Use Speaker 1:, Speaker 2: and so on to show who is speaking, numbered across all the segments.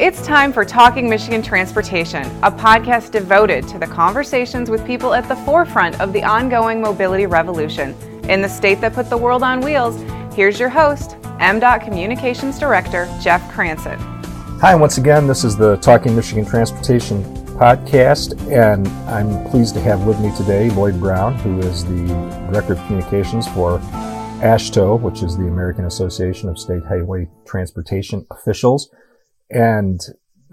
Speaker 1: It's time for Talking Michigan Transportation, a podcast devoted to the conversations with people at the forefront of the ongoing mobility revolution. In the state that put the world on wheels, here's your host, MDOT Communications Director Jeff Cranson.
Speaker 2: Hi, once again, this is the Talking Michigan Transportation podcast, and I'm pleased to have with me today Lloyd Brown, who is the Director of Communications for AASHTO, which is the American Association of State Highway Transportation Officials. And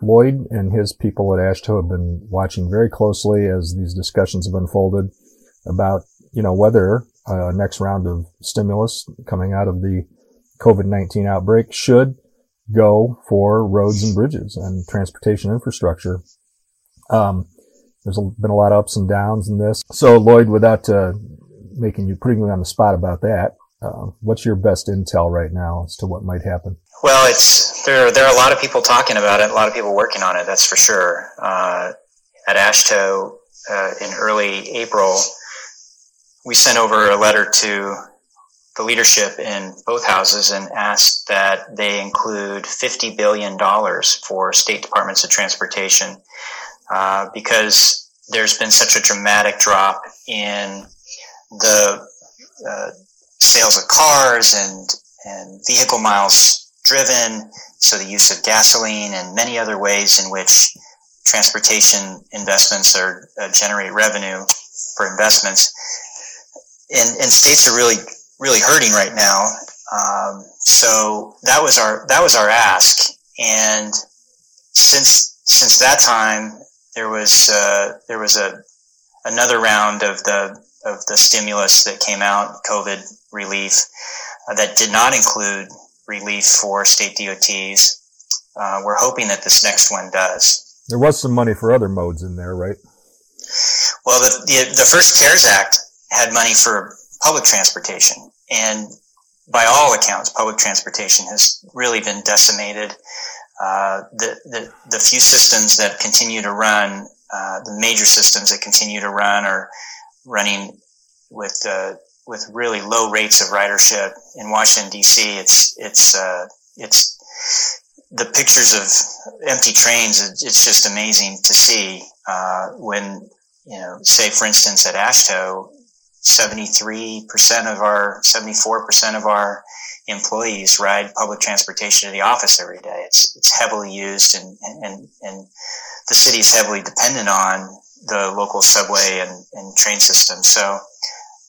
Speaker 2: Lloyd and his people at AASHTO have been watching very closely as these discussions have unfolded about, you know, whether a uh, next round of stimulus coming out of the COVID-19 outbreak should go for roads and bridges and transportation infrastructure. Um, there's been a lot of ups and downs in this. So Lloyd, without uh, making you putting me on the spot about that, uh, what's your best intel right now as to what might happen?
Speaker 3: Well, it's there. There are a lot of people talking about it. A lot of people working on it. That's for sure. Uh, at AASHTO uh, in early April, we sent over a letter to the leadership in both houses and asked that they include $50 billion for state departments of transportation uh, because there's been such a dramatic drop in the uh, sales of cars and, and vehicle miles driven, so the use of gasoline and many other ways in which transportation investments are uh, generate revenue for investments. And, and states are really, really hurting right now. Um, so that was our, that was our ask. And since, since that time, there was, uh, there was a, another round of the, of the stimulus that came out, COVID relief, uh, that did not include relief for state DOTs. Uh, we're hoping that this next one does.
Speaker 2: There was some money for other modes in there, right?
Speaker 3: Well, the, the, the first CARES Act had money for public transportation, and by all accounts, public transportation has really been decimated. Uh, the, the, the few systems that continue to run, uh, the major systems that continue to run are running with uh, with really low rates of ridership in Washington D.C. It's it's uh, it's the pictures of empty trains. It's just amazing to see uh, when you know, say for instance at AASHTO, seventy three percent of our seventy four percent of our employees ride public transportation to the office every day. It's it's heavily used and and and the city is heavily dependent on the local subway and, and train system. So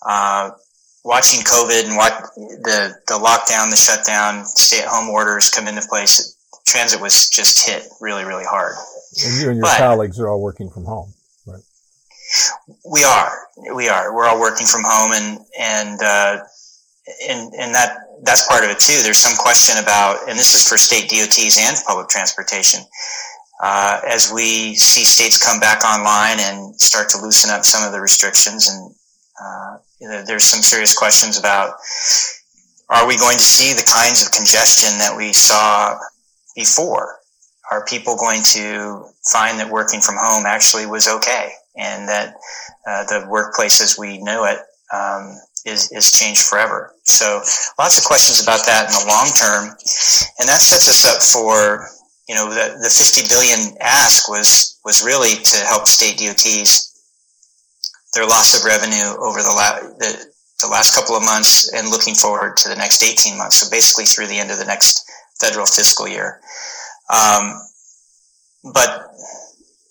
Speaker 3: uh, watching COVID and what the the lockdown, the shutdown, stay at home orders come into place, transit was just hit really, really hard.
Speaker 2: And you and your but colleagues are all working from home, right?
Speaker 3: We are, we are. We're all working from home, and and uh, and and that that's part of it too. There's some question about, and this is for state DOTs and public transportation. Uh, as we see states come back online and start to loosen up some of the restrictions and uh, there's some serious questions about are we going to see the kinds of congestion that we saw before? Are people going to find that working from home actually was okay and that uh, the workplace as we know it um, is is changed forever? So lots of questions about that in the long term, and that sets us up for you know the the 50 billion ask was was really to help state DOTs their loss of revenue over the, la- the, the last couple of months and looking forward to the next 18 months. So basically through the end of the next federal fiscal year. Um, but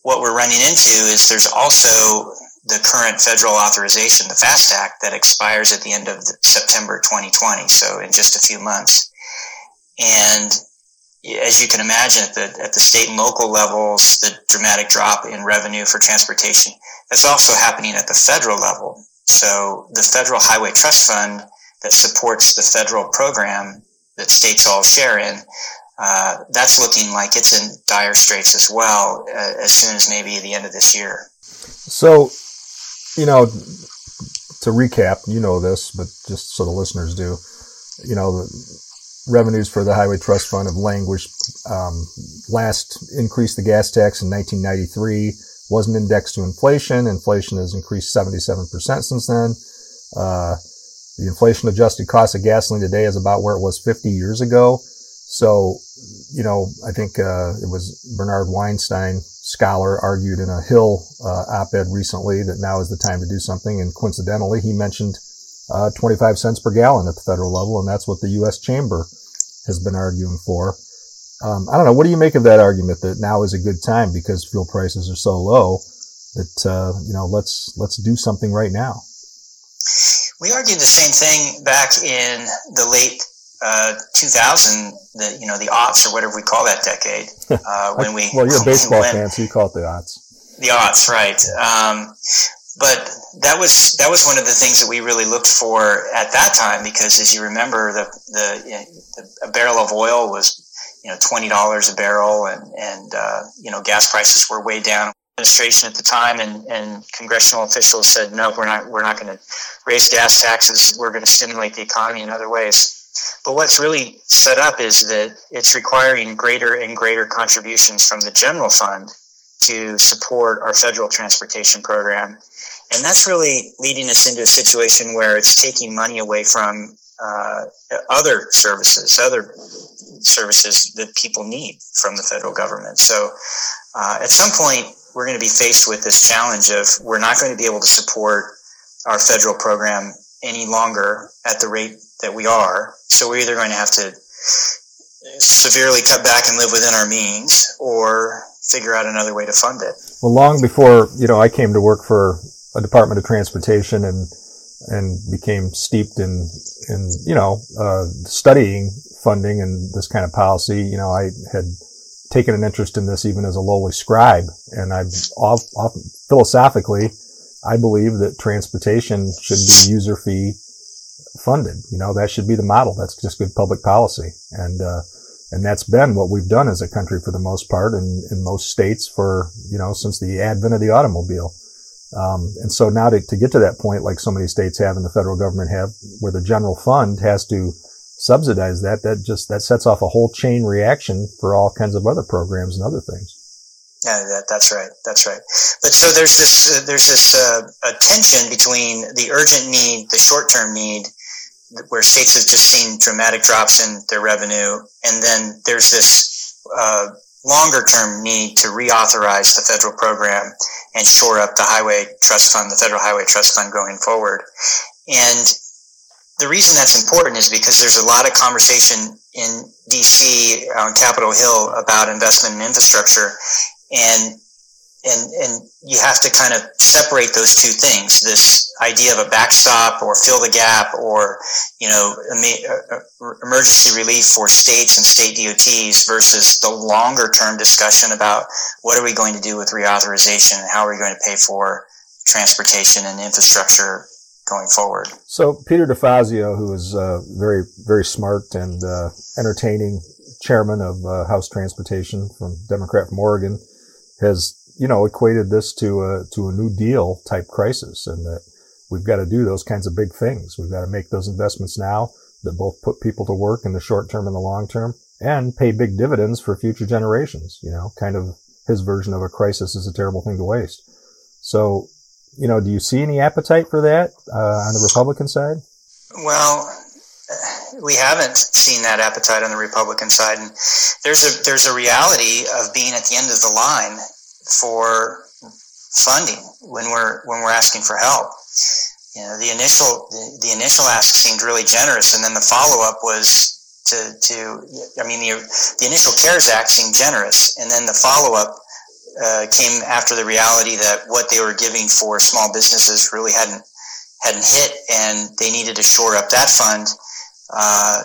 Speaker 3: what we're running into is there's also the current federal authorization, the FAST Act, that expires at the end of September 2020. So in just a few months. And as you can imagine, at the, at the state and local levels, the dramatic drop in revenue for transportation that's also happening at the federal level. So the Federal Highway Trust Fund that supports the federal program that states all share in, uh, that's looking like it's in dire straits as well uh, as soon as maybe the end of this year.
Speaker 2: So, you know, to recap, you know this, but just so the listeners do, you know, revenues for the Highway Trust Fund have languished. Um, last increased the gas tax in 1993 wasn't indexed to inflation. Inflation has increased 77% since then. Uh, the inflation adjusted cost of gasoline today is about where it was 50 years ago. So, you know, I think uh, it was Bernard Weinstein, scholar, argued in a Hill uh, op-ed recently that now is the time to do something. And coincidentally, he mentioned uh, 25 cents per gallon at the federal level, and that's what the U.S. Chamber has been arguing for. Um, I don't know. What do you make of that argument that now is a good time because fuel prices are so low that uh, you know let's let's do something right now?
Speaker 3: We argued the same thing back in the late uh, 2000, the you know the aughts or whatever we call that decade uh, when we
Speaker 2: well you're a baseball fan, so you call it the aughts.
Speaker 3: The aughts, right? Um, but that was that was one of the things that we really looked for at that time because, as you remember, the the, the a barrel of oil was you know twenty dollars a barrel, and and uh, you know gas prices were way down. Administration at the time and, and congressional officials said no, we're not we're not going to raise gas taxes. We're going to stimulate the economy in other ways. But what's really set up is that it's requiring greater and greater contributions from the general fund to support our federal transportation program and that's really leading us into a situation where it's taking money away from uh, other services, other services that people need from the federal government. So uh, at some point, we're going to be faced with this challenge of we're not going to be able to support our federal program any longer at the rate that we are. So we're either going to have to severely cut back and live within our means or figure out another way to fund it.
Speaker 2: Well, long before, you know, I came to work for a Department of Transportation and and became steeped in in you know uh, studying funding and this kind of policy. You know, I had taken an interest in this even as a lowly scribe, and I've often philosophically, I believe that transportation should be user fee funded. You know, that should be the model. That's just good public policy, and uh, and that's been what we've done as a country for the most part, and in most states for you know since the advent of the automobile. Um, and so now to, to get to that point, like so many states have and the federal government have, where the general fund has to subsidize that, that just, that sets off a whole chain reaction for all kinds of other programs and other things.
Speaker 3: Yeah, that, that's right. That's right. But so there's this, uh, there's this uh, tension between the urgent need, the short-term need, where states have just seen dramatic drops in their revenue, and then there's this uh, longer term need to reauthorize the federal program and shore up the highway trust fund, the federal highway trust fund going forward. And the reason that's important is because there's a lot of conversation in DC on Capitol Hill about investment in infrastructure. And and and you have to kind of separate those two things this idea of a backstop or fill the gap or you know uh, uh, emergency relief for states and state DOTs versus the longer term discussion about what are we going to do with reauthorization and how are we going to pay for transportation and infrastructure going forward.
Speaker 2: So Peter DeFazio who is uh, very very smart and uh, entertaining chairman of uh, House Transportation from Democrat from Oregon has you know, equated this to a, to a New Deal type crisis and that we've got to do those kinds of big things. We've got to make those investments now that both put people to work in the short term and the long term and pay big dividends for future generations. You know, kind of his version of a crisis is a terrible thing to waste. So, you know, do you see any appetite for that uh, on the Republican side?
Speaker 3: Well, we haven't seen that appetite on the Republican side, and there's a there's a reality of being at the end of the line for funding when we're when we're asking for help. You know, the initial the, the initial ask seemed really generous, and then the follow up was to to I mean the the initial CARES Act seemed generous, and then the follow up uh, came after the reality that what they were giving for small businesses really hadn't hadn't hit, and they needed to shore up that fund. Uh,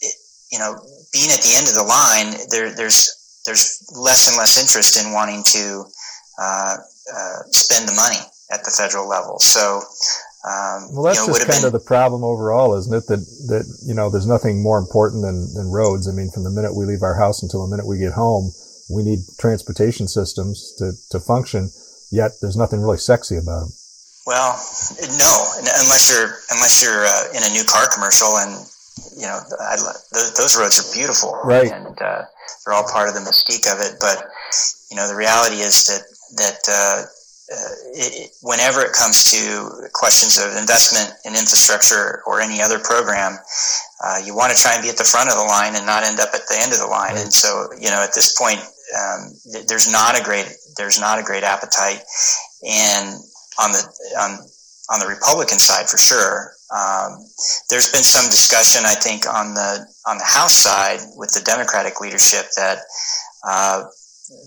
Speaker 3: it, you know, being at the end of the line, there, there's there's less and less interest in wanting to uh, uh, spend the money at the federal level. So, um,
Speaker 2: well, that's you know, just kind been, of the problem overall, isn't it? That that you know, there's nothing more important than than roads. I mean, from the minute we leave our house until the minute we get home, we need transportation systems to to function. Yet, there's nothing really sexy about them.
Speaker 3: Well, no, unless you're unless you're uh, in a new car commercial, and you know, I, those roads are beautiful,
Speaker 2: right?
Speaker 3: And uh, they're all part of the mystique of it. But you know, the reality is that that uh, uh, it, whenever it comes to questions of investment in infrastructure or any other program, uh, you want to try and be at the front of the line and not end up at the end of the line. And so, you know, at this point, um, there's not a great there's not a great appetite, and on the on on the Republican side for sure. Um, there's been some discussion, I think, on the on the House side with the Democratic leadership that uh,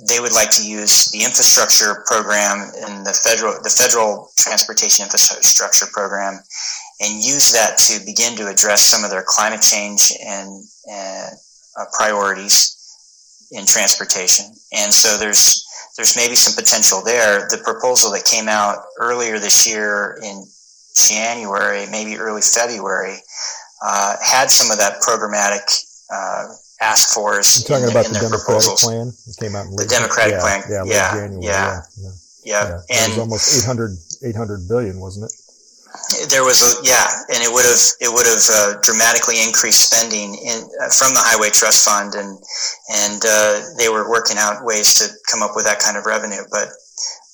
Speaker 3: they would like to use the infrastructure program and the federal the federal transportation infrastructure program and use that to begin to address some of their climate change and, and uh, priorities in transportation. And so there's there's maybe some potential there. The proposal that came out earlier this year in January, maybe early February, uh, had some of that programmatic uh, ask for.
Speaker 2: You're talking in, about in the Democratic proposals. plan? It came out in
Speaker 3: the Democratic
Speaker 2: yeah,
Speaker 3: plan.
Speaker 2: Yeah,
Speaker 3: yeah,
Speaker 2: January,
Speaker 3: yeah,
Speaker 2: yeah,
Speaker 3: yeah.
Speaker 2: yeah. And it was almost 800, 800 billion, wasn't it?
Speaker 3: There was a yeah, and it would have it would have uh, dramatically increased spending in, uh, from the Highway Trust Fund, and and uh, they were working out ways to come up with that kind of revenue. But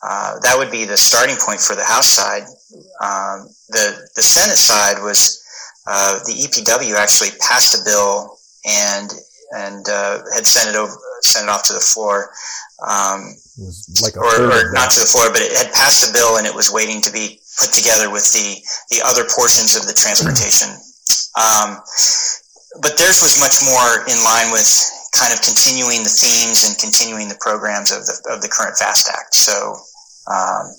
Speaker 3: uh, that would be the starting point for the House side. Um, the the Senate side was uh, the EPW actually passed a bill and and uh, had sent it over sent it off to the floor. Um,
Speaker 2: like
Speaker 3: or, or not to the floor, but it had passed a bill and it was waiting to be put together with the the other portions of the transportation. Um, but theirs was much more in line with kind of continuing the themes and continuing the programs of the of the current FAST Act. So. Um,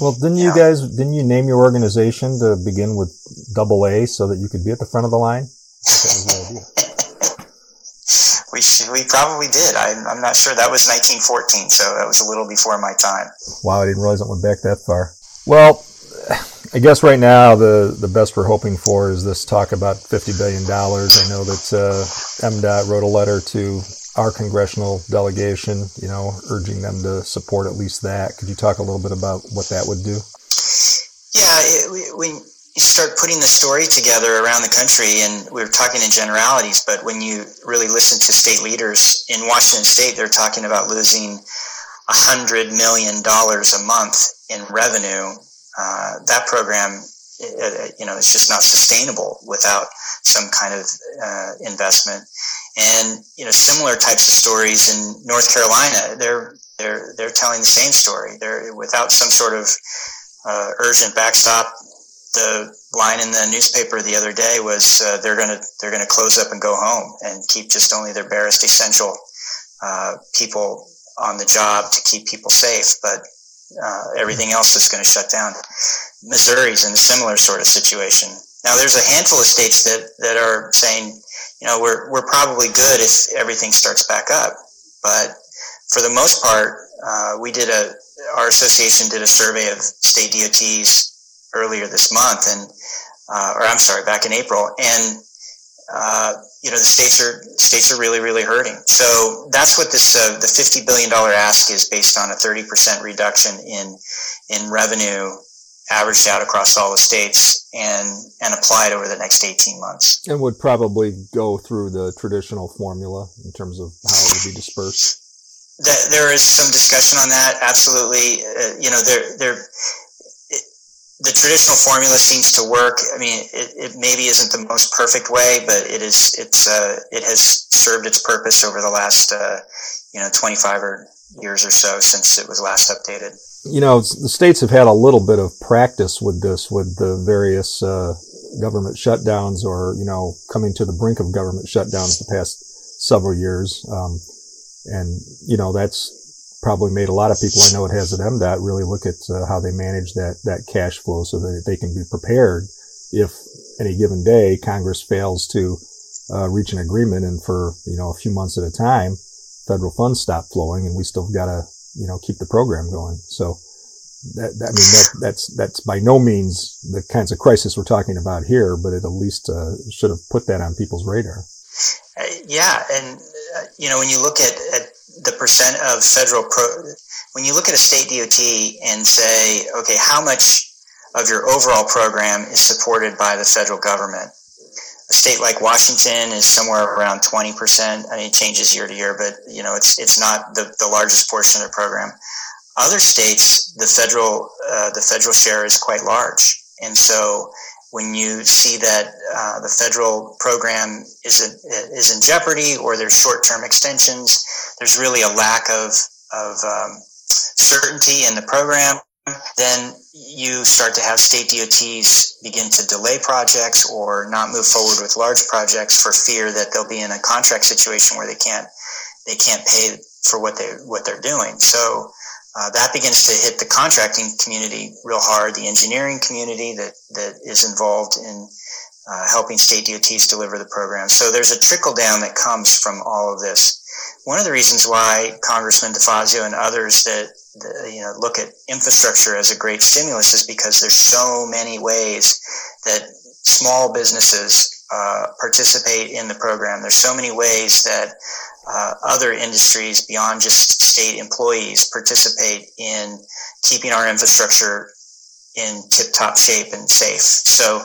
Speaker 2: well, didn't you, guys, didn't you name your organization to begin with double A so that you could be at the front of the line?
Speaker 3: we we probably did. I, am not sure. That was 1914, so that was a little before my time.
Speaker 2: Wow, I didn't realize it went back that far. Well, I guess right now the, the best we're hoping for is this talk about $50 billion. I know that uh, MDOT wrote a letter to our congressional delegation, you know, urging them to support at least that. Could you talk a little bit about what that would do?
Speaker 3: Yeah, it, we, start putting the story together around the country, and we are talking in generalities, but when you really listen to state leaders in Washington state, they're talking about losing $100 million a month in revenue uh, that program, you know, is just not sustainable without some kind of uh, investment. And you know, similar types of stories in North Carolina, they're they're they're telling the same story. They're without some sort of uh, urgent backstop. The line in the newspaper the other day was uh, they're gonna they're gonna close up and go home and keep just only their barest essential uh, people on the job to keep people safe. But uh, everything else is going to shut down. Missouri's in a similar sort of situation. Now, there's a handful of states that, that are saying, you know, we're, we're probably good if everything starts back up. But for the most part, uh, we did a, our association did a survey of state DOTs earlier this month and, uh, or I'm sorry, back in April. And uh, you know the states are states are really really hurting. So that's what this uh, the fifty billion dollar ask is based on a thirty percent reduction in in revenue averaged out across all the states and and applied over the next 18 months
Speaker 2: and would probably go through the traditional formula in terms of how it would be dispersed
Speaker 3: there is some discussion on that absolutely uh, you know there there the traditional formula seems to work. I mean, it, it maybe isn't the most perfect way, but it is. It's uh, it has served its purpose over the last uh, you know 25 or years or so since it was last updated.
Speaker 2: You know, the states have had a little bit of practice with this, with the various uh, government shutdowns, or you know, coming to the brink of government shutdowns the past several years, um, and you know that's probably made a lot of people I know it has at MDOT really look at uh, how they manage that, that cash flow so that they can be prepared if any given day Congress fails to uh, reach an agreement and for, you know, a few months at a time, federal funds stop flowing and we still gotta, you know, keep the program going. So that, that I mean, that, that's, that's by no means the kinds of crisis we're talking about here, but it at least uh, should have put that on people's radar.
Speaker 3: Uh, yeah. And, uh, you know, when you look at, at the percent of federal pro, when you look at a state DOT and say, okay, how much of your overall program is supported by the federal government? A state like Washington is somewhere around 20%. I mean, it changes year to year, but you know, it's, it's not the, the largest portion of the program. Other states, the federal uh, the federal share is quite large, and so when you see that uh, the federal program is in, is in jeopardy or there's short term extensions, there's really a lack of of um, certainty in the program. Then you start to have state DOTs begin to delay projects or not move forward with large projects for fear that they'll be in a contract situation where they can't they can't pay for what they what they're doing. So uh, that begins to hit the contracting community real hard, the engineering community that that is involved in uh, helping state DOTs deliver the program. So there's a trickle down that comes from all of this. One of the reasons why Congressman DeFazio and others that you know, look at infrastructure as a great stimulus is because there's so many ways that small businesses uh, participate in the program. There's so many ways that uh, other industries beyond just state employees participate in keeping our infrastructure in tip-top shape and safe. So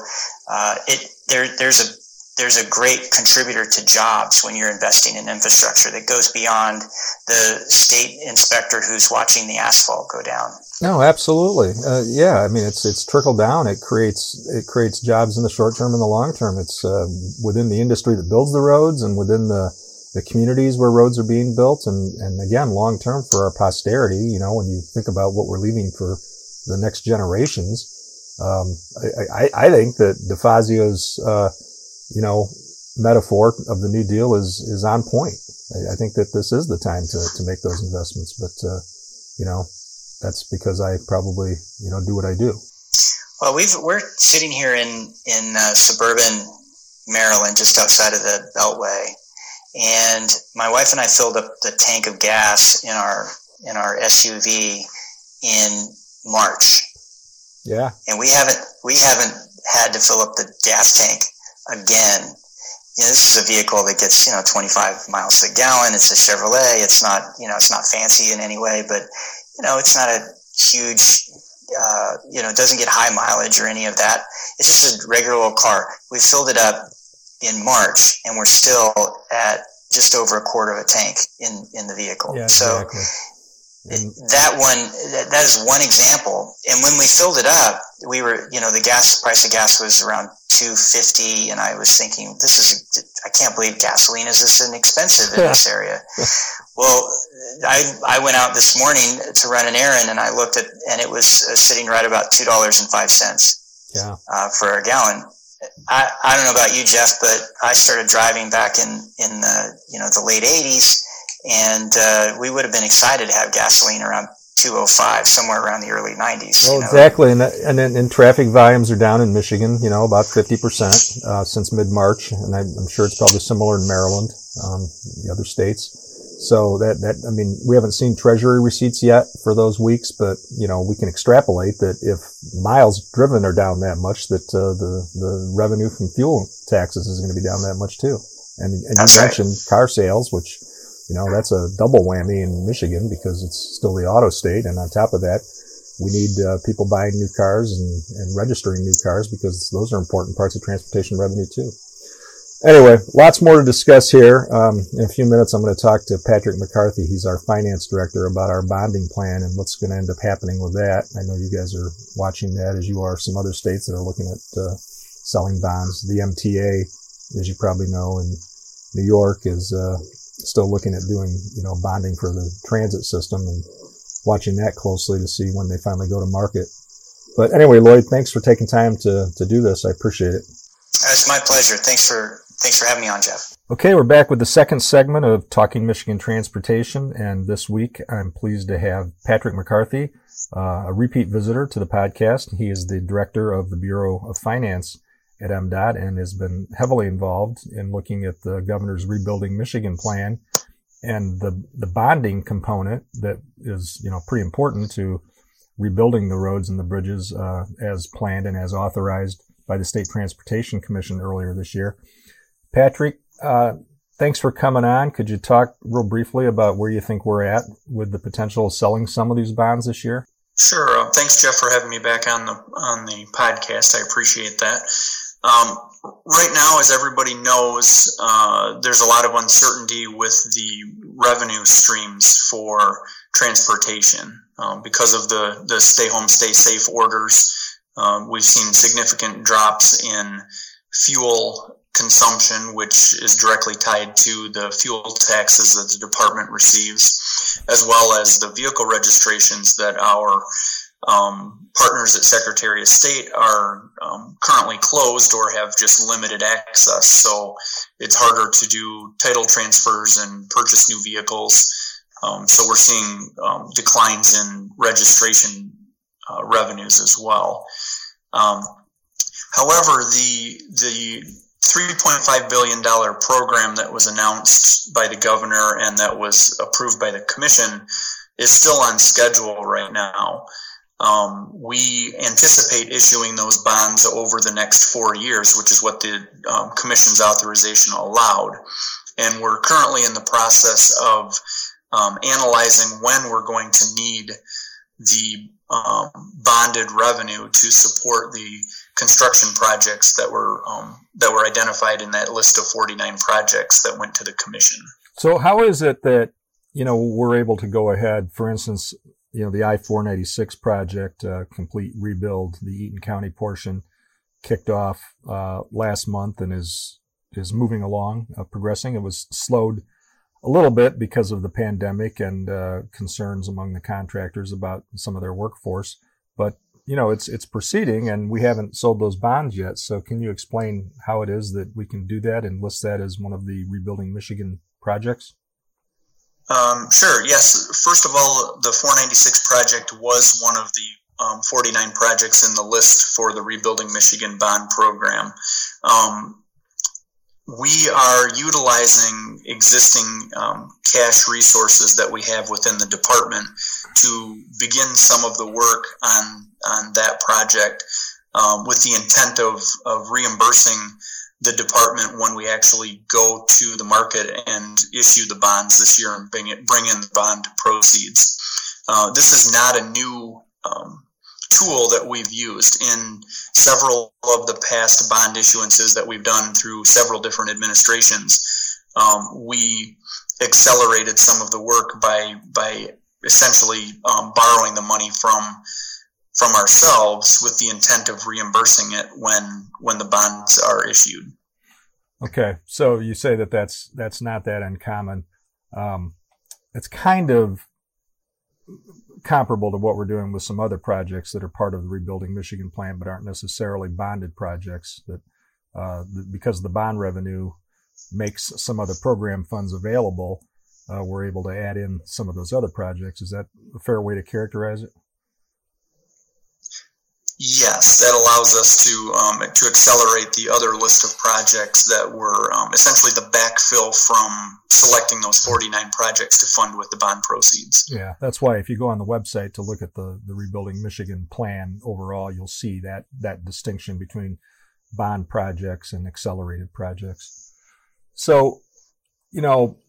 Speaker 3: uh, it there there's a there's a great contributor to jobs when you're investing in infrastructure that goes beyond the state inspector who's watching the asphalt go down.
Speaker 2: No, absolutely. Uh, yeah, I mean it's it's trickle down. It creates it creates jobs in the short term and the long term. It's uh, within the industry that builds the roads and within the the communities where roads are being built and, and again long term for our posterity you know when you think about what we're leaving for the next generations um, I, I, I, think that DeFazio's uh, you know, metaphor of the New Deal is is on point. I, I think that this is the time to to make those investments, but uh, you know, that's because I probably you know do what I do.
Speaker 3: Well, we've we're sitting here in in uh, suburban Maryland, just outside of the Beltway, and my wife and I filled up the tank of gas in our in our SUV in March.
Speaker 2: Yeah,
Speaker 3: and we haven't we haven't had to fill up the gas tank again, you know, this is a vehicle that gets, you know, 25 miles to the gallon. It's a Chevrolet. It's not, you know, it's not fancy in any way, but, you know, it's not a huge, uh, you know, it doesn't get high mileage or any of that. It's just a regular old car. We filled it up in March and we're still at just over a quarter of a tank in, in the vehicle.
Speaker 2: Yeah,
Speaker 3: so
Speaker 2: exactly.
Speaker 3: That one, that, that is one example. And when we filled it up, we were, you know, the gas price of gas was around 250 and I was thinking, this is, I can't believe gasoline is this inexpensive in this area. well, I, I went out this morning to run an errand and I looked at, and it was uh, sitting right about $2.05
Speaker 2: yeah.
Speaker 3: uh, for a gallon. I, I don't know about you, Jeff, but I started driving back in, in the, you know, the late 80s and uh, we would have been excited to have gasoline around 205 somewhere around the early 90s
Speaker 2: well, you know? exactly and and, and traffic volumes are down in michigan you know about 50% uh, since mid-march and I'm, I'm, sure it's probably similar in maryland um, the other states so that that i mean we haven't seen treasury receipts yet for those weeks but you know we can extrapolate that if miles driven are down that much that uh, the the revenue from fuel taxes is going to be down that much too and, and you mentioned right. car sales which you know, that's a double whammy in Michigan because it's still the auto state. And on top of that, we need uh, people buying new cars and, and registering new cars because those are important parts of transportation revenue too. Anyway, lots more to discuss here. Um, in a few minutes, I'm going to talk to Patrick McCarthy. He's our finance director about our bonding plan and what's going to end up happening with that. I know you guys are watching that as you are some other states that are looking at uh, selling bonds. The MTA, as you probably know, in New York is uh, still looking at doing, you know, bonding for the transit system and watching that closely to see when they finally go to market. But anyway, Lloyd, thanks for taking time to, to do this. I appreciate it.
Speaker 3: It's my pleasure. Thanks for thanks for having me on, Jeff.
Speaker 2: Okay, we're back with the second segment of Talking Michigan Transportation, and this week I'm pleased to have Patrick McCarthy, uh, a repeat visitor to the podcast. He is the director of the Bureau of Finance at MDOT and has been heavily involved in looking at the governor's rebuilding Michigan plan and the the bonding component that is you know pretty important to rebuilding the roads and the bridges uh, as planned and as authorized by the State Transportation Commission earlier this year. Patrick, uh, thanks for coming on. Could you talk real briefly about where you think we're at with the potential of selling some of these bonds this year?
Speaker 4: Sure. Uh, thanks, Jeff, for having me back on the on the podcast. I appreciate that. Um, right now, as everybody knows, uh, there's a lot of uncertainty with the revenue streams for transportation. um, because of the the stay home, stay safe orders. Um, we've seen significant drops in fuel consumption, which is directly tied to the fuel taxes that the department receives, as well as the vehicle registrations that our um, partners at Secretary of State are um, currently closed or have just limited access. So it's harder to do title transfers and purchase new vehicles. Um, so we're seeing um, declines in registration uh, revenues as well. Um, however, the the 3.5 billion dollar program that was announced by the governor and that was approved by the commission is still on schedule right now. Um, we anticipate issuing those bonds over the next four years, which is what the um, commission's authorization allowed. And we're currently in the process of um, analyzing when we're going to need the um, bonded revenue to support the construction projects that were um, that were identified in that list of 49 projects that went to the commission.
Speaker 2: So, how is it that you know we're able to go ahead? For instance, you know the I-496 project, uh, complete rebuild, the Eaton County portion, kicked off uh, last month and is is moving along, uh, progressing. It was slowed a little bit because of the pandemic and uh, concerns among the contractors about some of their workforce. But you know, it's it's proceeding, and we haven't sold those bonds yet. So, can you explain how it is that we can do that and list that as one of the rebuilding Michigan projects?
Speaker 4: Um, sure. Yes. First of all, the 496 project was one of the um, 49 projects in the list for the Rebuilding Michigan Bond Program. Um, we are utilizing existing um, cash resources that we have within the department to begin some of the work on on that project um, with the intent of, of reimbursing the department when we actually go to the market and issue the bonds this year and bring it bring in the bond proceeds. Uh, this is not a new um, tool that we've used in several of the past bond issuances that we've done through several different administrations. Um, we accelerated some of the work by by essentially um, borrowing the money from from ourselves with the intent of reimbursing it when when the bonds are issued.
Speaker 2: Okay, so you say that that's that's not that uncommon. Um, it's kind of comparable to what we're doing with some other projects that are part of the Rebuilding Michigan plan, but aren't necessarily bonded projects. That uh, because the bond revenue makes some other program funds available, uh, we're able to add in some of those other projects. Is that a fair way to characterize it?
Speaker 4: Yes, that allows us to um, to accelerate the other list of projects that were um, essentially the backfill from selecting those 49 projects to fund with the bond proceeds.
Speaker 2: Yeah, that's why if you go on the website to look at the the rebuilding Michigan plan overall, you'll see that that distinction between bond projects and accelerated projects. So, you know,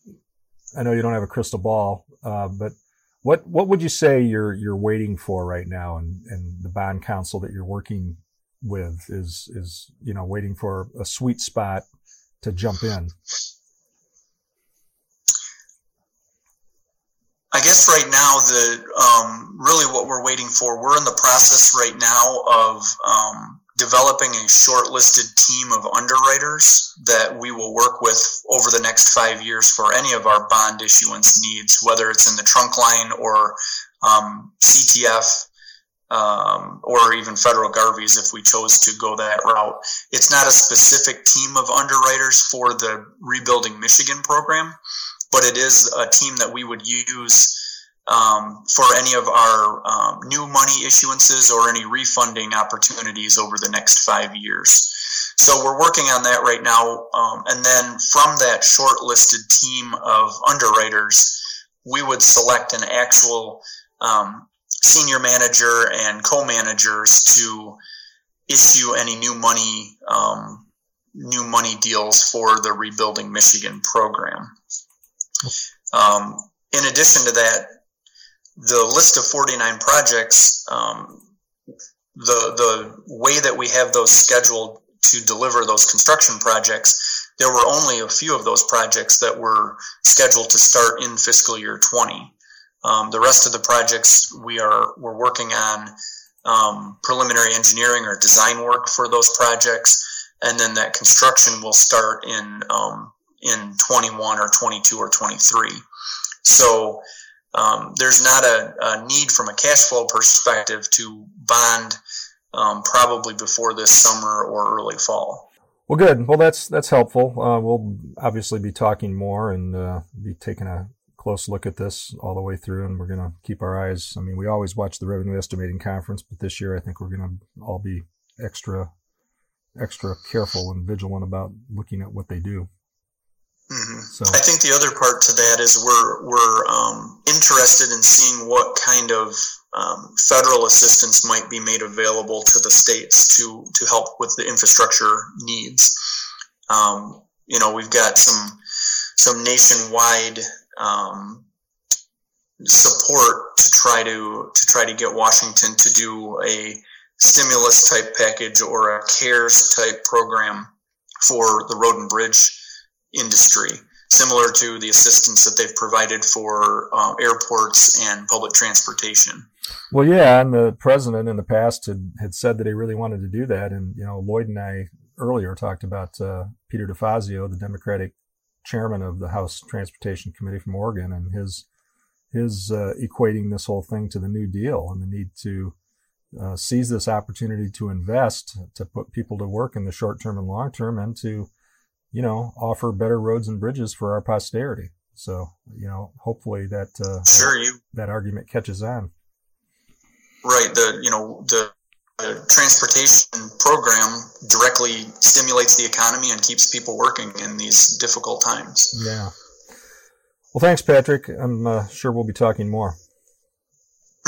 Speaker 2: I know you don't have a crystal ball, uh, but what what would you say you're you're waiting for right now, and and the bond counsel that you're working with is is you know waiting for a sweet spot to jump in?
Speaker 4: I guess right now the um, really what we're waiting for. We're in the process right now of um, developing a shortlisted team of underwriters that we will work with over the next five years for any of our bond issuance needs, whether it's in the trunk line or um, CTF um, or even federal GARVEEs if we chose to go that route. It's not a specific team of underwriters for the Rebuilding Michigan program, but it is a team that we would use um, for any of our um, new money issuances or any refunding opportunities over the next five years. So we're working on that right now. Um, and then from that shortlisted team of underwriters, we would select an actual um, senior manager and co-managers to issue any new money um, new money deals for the rebuilding Michigan program. Um, in addition to that, the list of 49 projects, um, the the way that we have those scheduled to deliver those construction projects, there were only a few of those projects that were scheduled to start in fiscal year 20. Um, the rest of the projects we are we're working on um, preliminary engineering or design work for those projects, and then that construction will start in um, in 21 or 22 or 23. So um, there's not a, a, need from a cash flow perspective to bond um, probably before this summer or early fall.
Speaker 2: Well, good. Well, that's that's helpful. Uh, we'll obviously be talking more and uh, be taking a close look at this all the way through, and we're going to keep our eyes. I mean, we always watch the revenue estimating conference, but this year I think we're going to all be extra extra careful and vigilant about looking at what they do.
Speaker 4: Mm-hmm. So I think the other part to that is we're we're um, interested in seeing what kind of um, federal assistance might be made available to the states to to help with the infrastructure needs. Um, you know, we've got some some nationwide um, support to try to to try to get Washington to do a stimulus type package or a CARES type program for the road and bridge industry, similar to the assistance that they've provided for uh, airports and public transportation.
Speaker 2: Well, yeah, and the president in the past had, had said that he really wanted to do that. And, you know, Lloyd and I earlier talked about uh, Peter DeFazio, the Democratic chairman of the House Transportation Committee from Oregon, and his his uh, equating this whole thing to the New Deal and the need to uh, seize this opportunity to invest, to put people to work in the short term and long term, and to you know, offer better roads and bridges for our posterity. So, you know, hopefully that uh,
Speaker 4: sure you
Speaker 2: that argument catches on.
Speaker 4: Right. The you know the, the transportation program directly stimulates the economy and keeps people working in these difficult times.
Speaker 2: Yeah. Well, thanks, Patrick. I'm uh, sure we'll be talking more.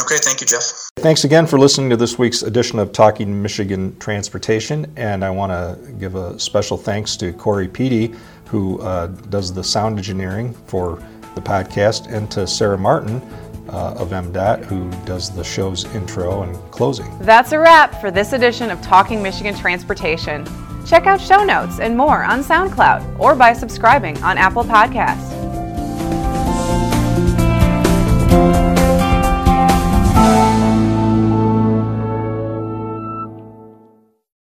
Speaker 4: Okay, thank you, Jeff.
Speaker 2: Thanks again for listening to this week's edition of Talking Michigan Transportation. And I want to give a special thanks to Corey Peedy, who uh, does the sound engineering for the podcast, and to Sarah Martin uh, of MDOT, who does the show's intro and closing.
Speaker 1: That's a wrap for this edition of Talking Michigan Transportation. Check out show notes and more on SoundCloud or by subscribing on Apple Podcasts.